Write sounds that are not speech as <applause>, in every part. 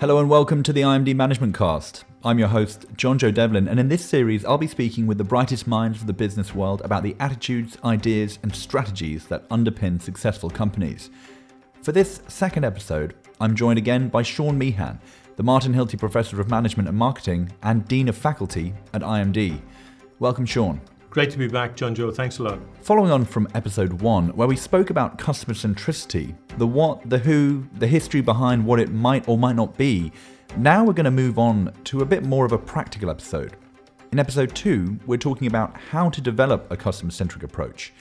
Hello and welcome to the IMD Management Cast. I'm your host, JohnJo Devlin, and in this series, I'll be speaking with the brightest minds of the business world about the attitudes, ideas, and strategies that underpin successful companies. For this second episode, I'm joined again by Sean Meehan, the Martin Hilti Professor of Management and Marketing and Dean of Faculty at IMD. Welcome, Sean. Great to be back, JohnJo. Thanks a lot. Following on from episode one, where we spoke about customer centricity, the what, the who, the history behind what it might or might not be, now we're going to move on to a bit more of a practical episode. In episode two, we're talking about how to develop a customer centric approach.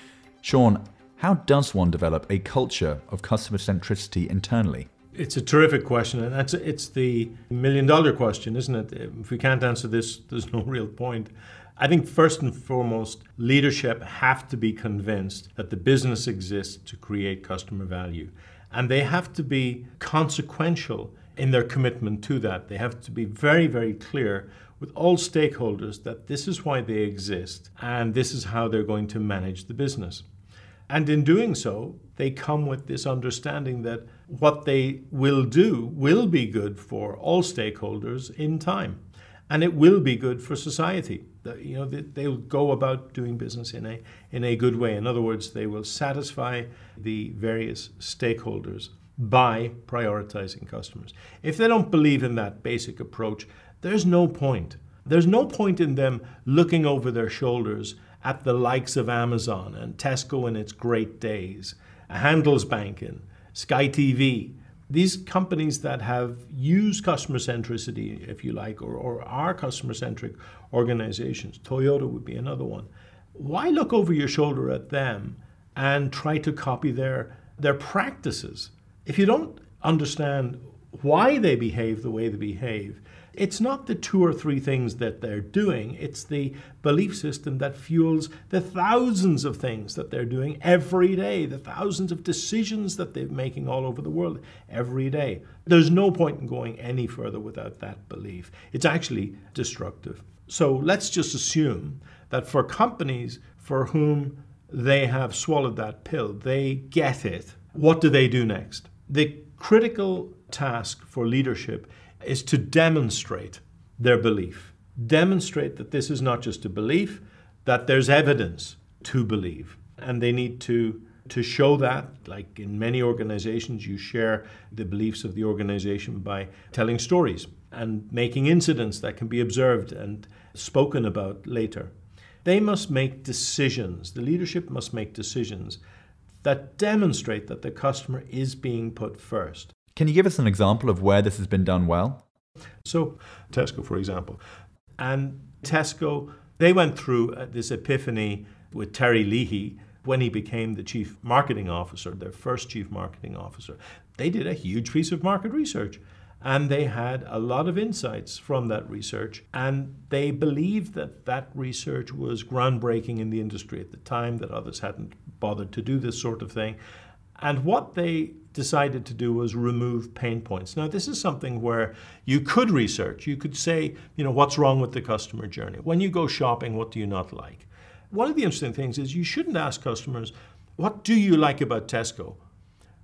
Sean, how does one develop a culture of customer centricity internally? It's a terrific question, and it's, it's the million dollar question, isn't it? If we can't answer this, there's no <laughs> real point. I think first and foremost, leadership have to be convinced that the business exists to create customer value. And they have to be consequential in their commitment to that. They have to be very, very clear with all stakeholders that this is why they exist and this is how they're going to manage the business. And in doing so, they come with this understanding that what they will do will be good for all stakeholders in time and it will be good for society. You know, they'll go about doing business in a in a good way. In other words, they will satisfy the various stakeholders by prioritizing customers. If they don't believe in that basic approach, there's no point. There's no point in them looking over their shoulders at the likes of Amazon and Tesco in its great days, Handelsbanken, Sky TV, these companies that have used customer centricity, if you like, or, or are customer centric organizations, Toyota would be another one. Why look over your shoulder at them and try to copy their, their practices? If you don't understand why they behave the way they behave, it's not the two or three things that they're doing, it's the belief system that fuels the thousands of things that they're doing every day, the thousands of decisions that they're making all over the world every day. There's no point in going any further without that belief. It's actually destructive. So let's just assume that for companies for whom they have swallowed that pill, they get it. What do they do next? The critical task for leadership is to demonstrate their belief. Demonstrate that this is not just a belief, that there's evidence to believe. And they need to, to show that, like in many organizations, you share the beliefs of the organization by telling stories and making incidents that can be observed and spoken about later. They must make decisions, the leadership must make decisions that demonstrate that the customer is being put first. Can you give us an example of where this has been done well? So, Tesco, for example. And Tesco, they went through uh, this epiphany with Terry Leahy when he became the chief marketing officer, their first chief marketing officer. They did a huge piece of market research and they had a lot of insights from that research and they believed that that research was groundbreaking in the industry at the time that others hadn't bothered to do this sort of thing and what they decided to do was remove pain points. Now, this is something where you could research. You could say, you know, what's wrong with the customer journey? When you go shopping, what do you not like? One of the interesting things is you shouldn't ask customers, what do you like about Tesco?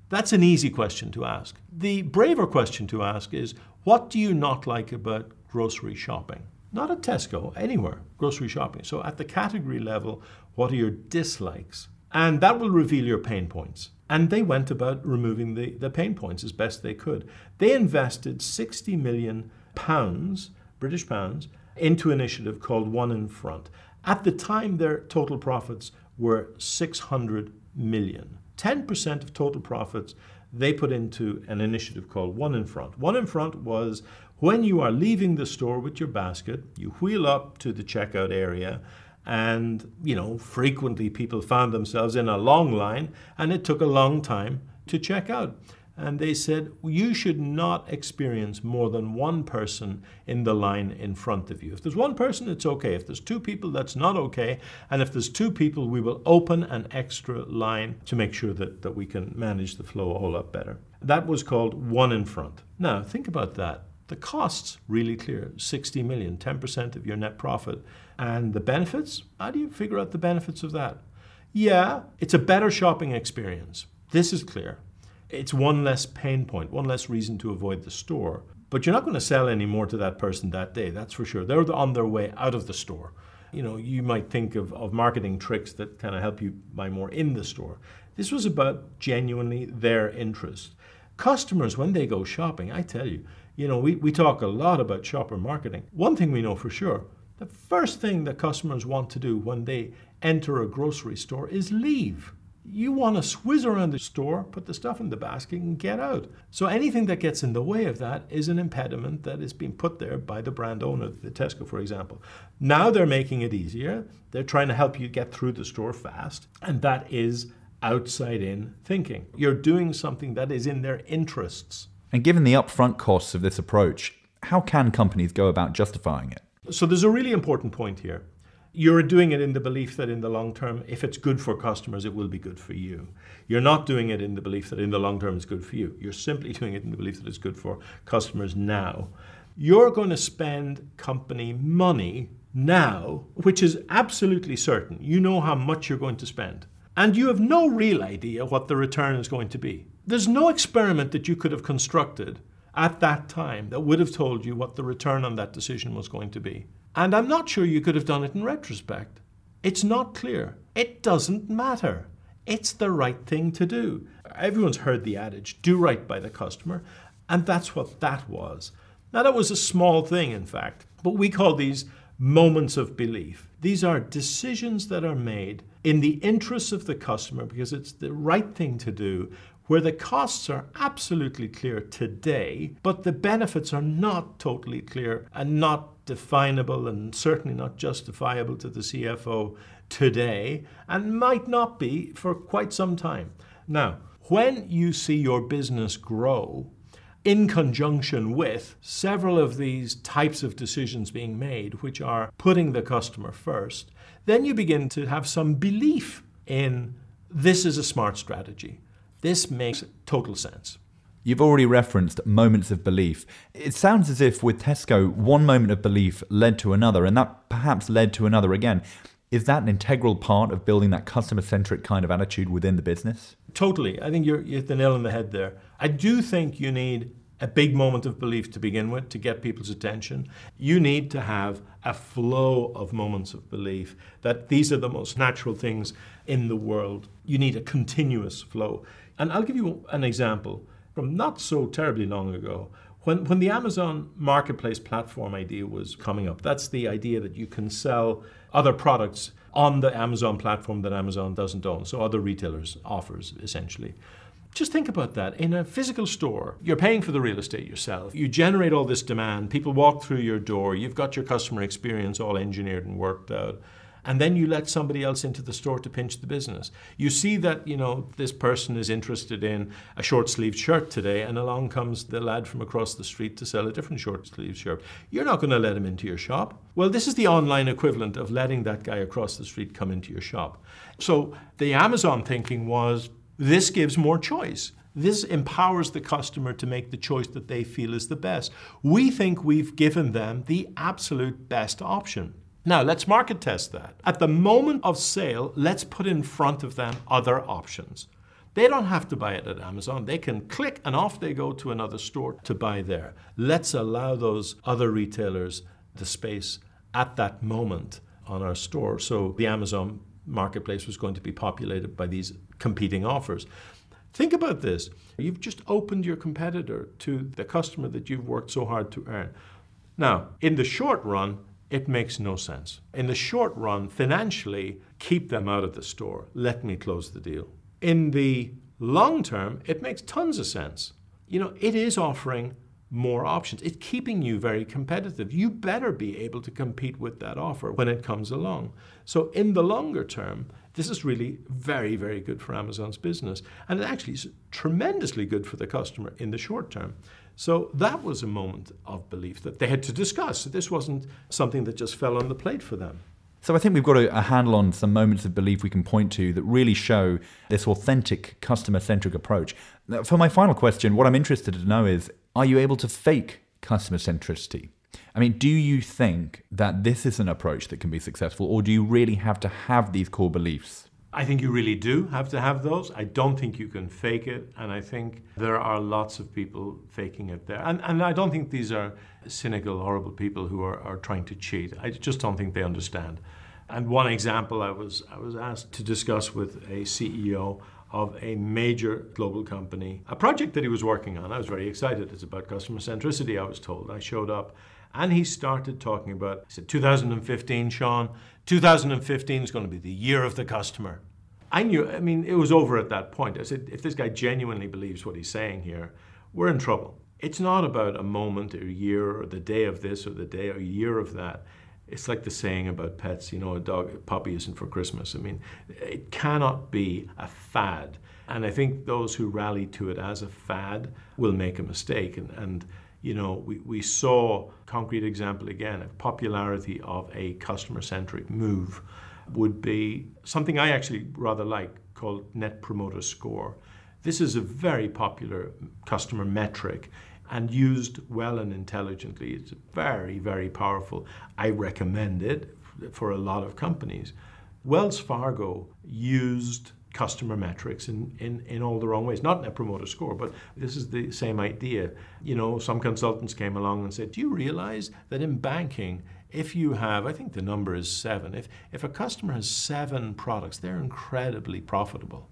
That's an easy question to ask. The braver question to ask is, what do you not like about grocery shopping? Not at Tesco, anywhere, grocery shopping. So at the category level, what are your dislikes? And that will reveal your pain points. And they went about removing the, the pain points as best they could. They invested 60 million pounds, British pounds, into an initiative called One in Front. At the time, their total profits were 600 million. 10% of total profits they put into an initiative called One in Front. One in Front was when you are leaving the store with your basket, you wheel up to the checkout area and, you know, frequently people found themselves in a long line and it took a long time to check out. And they said, you should not experience more than one person in the line in front of you. If there's one person, it's okay. If there's two people, that's not okay. And if there's two people, we will open an extra line to make sure that, that we can manage the flow a whole lot better. That was called one in front. Now, think about that. The costs really clear 60 million, 10% of your net profit. And the benefits? How do you figure out the benefits of that? Yeah, it's a better shopping experience. This is clear. It's one less pain point, one less reason to avoid the store. but you're not going to sell any more to that person that day, that's for sure. They're on their way out of the store. You know, you might think of, of marketing tricks that kind of help you buy more in the store. This was about genuinely their interest. Customers, when they go shopping, I tell you, you know, we, we talk a lot about shopper marketing. One thing we know for sure the first thing that customers want to do when they enter a grocery store is leave. You want to swizz around the store, put the stuff in the basket, and get out. So anything that gets in the way of that is an impediment that is being put there by the brand owner, the Tesco, for example. Now they're making it easier. They're trying to help you get through the store fast, and that is outside in thinking. You're doing something that is in their interests. And given the upfront costs of this approach, how can companies go about justifying it? So there's a really important point here. You're doing it in the belief that in the long term, if it's good for customers, it will be good for you. You're not doing it in the belief that in the long term it's good for you. You're simply doing it in the belief that it's good for customers now. You're going to spend company money now, which is absolutely certain. You know how much you're going to spend. And you have no real idea what the return is going to be. There's no experiment that you could have constructed at that time that would have told you what the return on that decision was going to be. And I'm not sure you could have done it in retrospect. It's not clear. It doesn't matter. It's the right thing to do. Everyone's heard the adage do right by the customer, and that's what that was. Now, that was a small thing, in fact, but we call these moments of belief. These are decisions that are made in the interests of the customer because it's the right thing to do where the costs are absolutely clear today, but the benefits are not totally clear and not definable and certainly not justifiable to the CFO today and might not be for quite some time. Now, when you see your business grow, in conjunction with several of these types of decisions being made, which are putting the customer first, then you begin to have some belief in this is a smart strategy. This makes total sense. You've already referenced moments of belief. It sounds as if with Tesco, one moment of belief led to another, and that perhaps led to another again. Is that an integral part of building that customer centric kind of attitude within the business? Totally. I think you're, you hit the nail on the head there. I do think you need a big moment of belief to begin with to get people's attention. You need to have a flow of moments of belief that these are the most natural things in the world. You need a continuous flow. And I'll give you an example from not so terribly long ago. When, when the Amazon marketplace platform idea was coming up, that's the idea that you can sell other products on the Amazon platform that Amazon doesn't own, so other retailers' offers essentially. Just think about that. In a physical store, you're paying for the real estate yourself. You generate all this demand, people walk through your door, you've got your customer experience all engineered and worked out and then you let somebody else into the store to pinch the business. You see that, you know, this person is interested in a short sleeved shirt today, and along comes the lad from across the street to sell a different short sleeved shirt. You're not going to let him into your shop. Well, this is the online equivalent of letting that guy across the street come into your shop. So the Amazon thinking was this gives more choice. This empowers the customer to make the choice that they feel is the best. We think we've given them the absolute best option. Now, let's market test that. At the moment of sale, let's put in front of them other options. They don't have to buy it at Amazon. They can click and off they go to another store to buy there. Let's allow those other retailers the space at that moment on our store. So the Amazon marketplace was going to be populated by these competing offers. Think about this. You've just opened your competitor to the customer that you've worked so hard to earn. Now, in the short run, it makes no sense. In the short run, financially, keep them out of the store. Let me close the deal. In the long term, it makes tons of sense. You know, it is offering more options. It's keeping you very competitive. You better be able to compete with that offer when it comes along. So, in the longer term, this is really very, very good for Amazon's business. And it actually is tremendously good for the customer in the short term. So that was a moment of belief that they had to discuss. This wasn't something that just fell on the plate for them. So I think we've got a, a, handle on some moments of belief we can point to that really show this authentic customer centric approach. For my final question, what I'm interested to know is are you able to fake customer centricity? I mean, do you think that this is an approach that can be successful, or do you really have to have these core beliefs? I think you really do have to have those. I don't think you can fake it. And I think there are lots of people faking it there. And, and I don't think these are cynical, horrible people who are, are trying to cheat. I just don't think they understand. And one example I was, I was asked to discuss with a CEO of a major global company, a project that he was working on. I was very excited. It's about customer centricity, I was told. I showed up and he started talking about, he said, 2015, Sean, 2015 is going to be the year of the customer. I knew, I mean, it was over at that point. I said, if this guy genuinely believes what he's saying here, we're in trouble. It's not about a moment or a year or the day of this or the day or year of that. It's like the saying about pets, you know, a dog, a puppy isn't for Christmas. I mean, it cannot be a fad. And I think those who rally to it as a fad will make a mistake. And, and you know, we, we saw concrete example again of popularity of a customer-centric move would be something I actually rather like called Net Promoter Score. This is a very popular customer metric and used well and intelligently. It's very, very powerful. I recommend it for a lot of companies. Wells Fargo used customer metrics in, in, in all the wrong ways. Not Net Promoter Score, but this is the same idea. You know, some consultants came along and said, Do you realize that in banking, if you have, I think the number is seven, if, if a customer has seven products, they're incredibly profitable.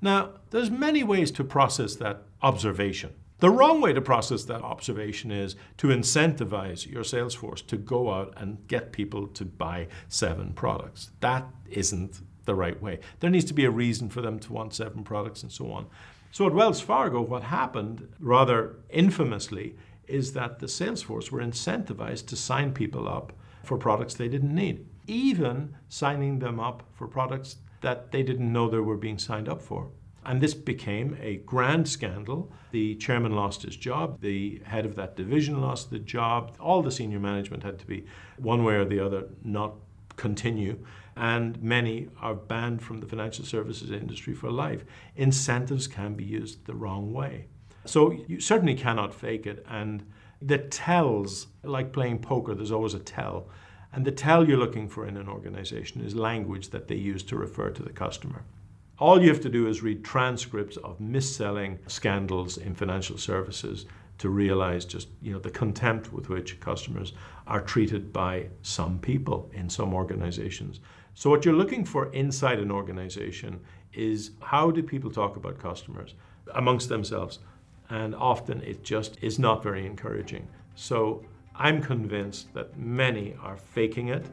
Now, there's many ways to process that observation. The wrong way to process that observation is to incentivize your sales force to go out and get people to buy seven products. That isn't the right way. There needs to be a reason for them to want seven products and so on. So at Wells Fargo, what happened rather infamously is that the sales force were incentivized to sign people up for products they didn't need, even signing them up for products that they didn't know they were being signed up for. And this became a grand scandal. The chairman lost his job, the head of that division lost the job, all the senior management had to be, one way or the other, not continue and many are banned from the financial services industry for life. Incentives can be used the wrong way. So you certainly cannot fake it. And the tells, like playing poker, there's always a tell. And the tell you're looking for in an organization is language that they use to refer to the customer. All you have to do is read transcripts of mis-selling scandals in financial services to realize just you know the contempt with which customers are treated by some people in some organizations. So, what you're looking for inside an organization is how do people talk about customers amongst themselves? And often it just is not very encouraging. So, I'm convinced that many are faking it,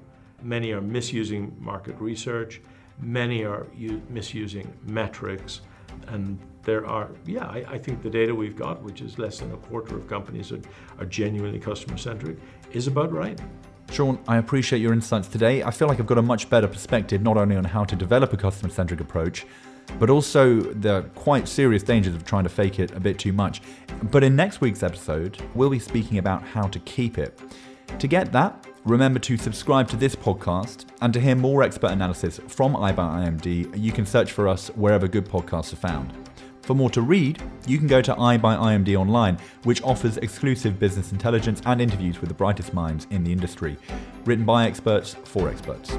many are misusing market research, many are u- misusing metrics, and there are, yeah, I, I, think the data we've got, which is less than a quarter of companies that are genuinely customer centric, is about right. Sean, I appreciate your insights today. I feel like I've got a much better perspective not only on how to develop a customer centric approach, but also the quite serious dangers of trying to fake it a bit too much. But in next week's episode, we'll be speaking about how to keep it. To get that, remember to subscribe to this podcast and to hear more expert analysis from I by IMD, you can search for us wherever good podcasts are found. For more to read, you can go to I by IMD Online, which offers exclusive business intelligence and interviews with the brightest minds in the industry, written by experts for experts.